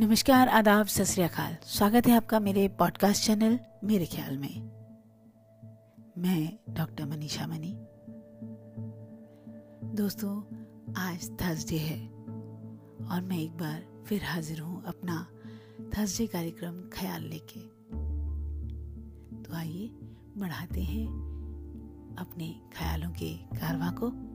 नमस्कार, आदाब सत स्वागत है आपका मेरे पॉडकास्ट चैनल मेरे ख्याल में। मैं डॉक्टर मनीषा मनी। दोस्तों, आज थर्सडे है और मैं एक बार फिर हाजिर हूँ अपना थर्सडे कार्यक्रम ख्याल लेके। तो आइए, बढ़ाते हैं अपने ख्यालों के कारवा को।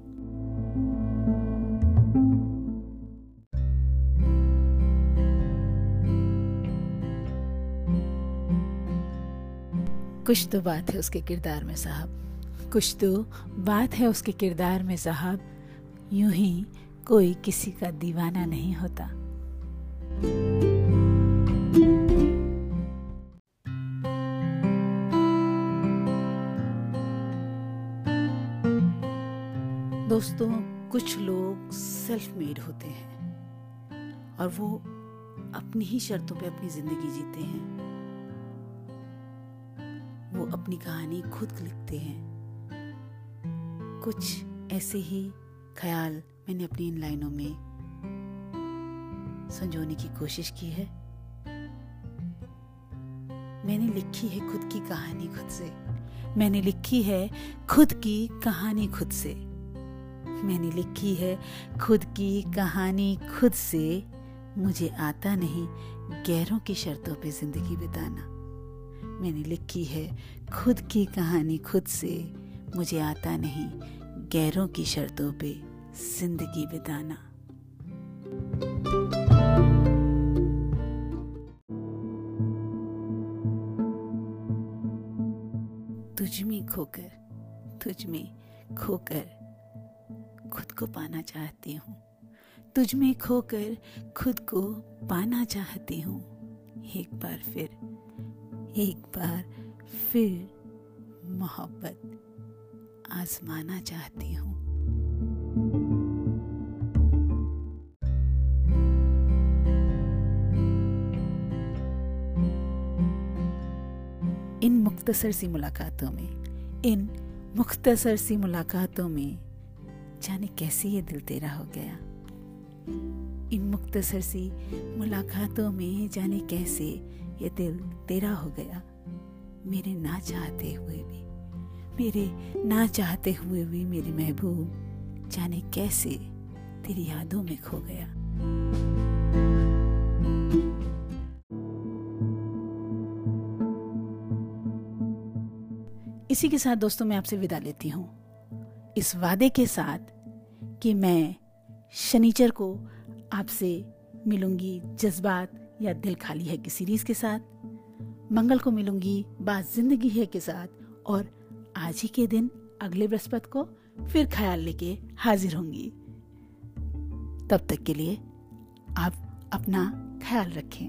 कुछ तो बात है उसके किरदार में, साहब। कुछ तो बात है उसके किरदार में, साहब। यूँ ही कोई किसी का दीवाना नहीं होता। दोस्तों, कुछ लोग सेल्फ मेड होते हैं और वो अपनी ही शर्तों पे अपनी ज़िंदगी जीते हैं। वो अपनी कहानी खुद लिखते हैं। कुछ ऐसे ही ख्याल मैंने अपनी इन लाइनों में संजोने की कोशिश की है। मैंने लिखी है खुद की कहानी खुद से। मैंने लिखी है खुद की कहानी खुद से। मैंने लिखी है खुद की कहानी खुद से। मुझे आता नहीं गैरों की शर्तों पे ज़िंदगी बिताना। मैंने लिखी है खुद की कहानी खुद से। मुझे आता नहीं गैरों की शर्तों पे ज़िंदगी बिताना। तुझ में खोकर, तुझ में खोकर खुद को पाना चाहती हूँ। तुझ में खोकर खुद को पाना चाहती हूँ। एक बार फिर एक बार फिर मोहब्बत आजमाना चाहती हूँ। इन मुख्तसर सी मुलाकातों में, इन मुख्तसर सी मुलाकातों में जाने कैसे ये दिल तेरा हो गया? इन मुख्तसर सी मुलाकातों में जाने कैसे ये दिल तेरा हो गया। मेरे ना चाहते हुए भी, मेरे ना चाहते हुए भी मेरी महबूब जाने कैसे तेरी यादों में खो गया। इसी के साथ दोस्तों मैं आपसे विदा लेती हूँ। इस वादे के साथ कि मैं शनिचर को आपसे मिलूँगी जज्बात या दिल खाली है की सीरीज़ के साथ? मंगल को मिलूँगी बात ज़िंदगी है के साथ, और आज ही के दिन अगले बृहस्पति को फिर ख्याल लेके हाजिर होंगी। तब तक के लिए आप अपना ख्याल रखें।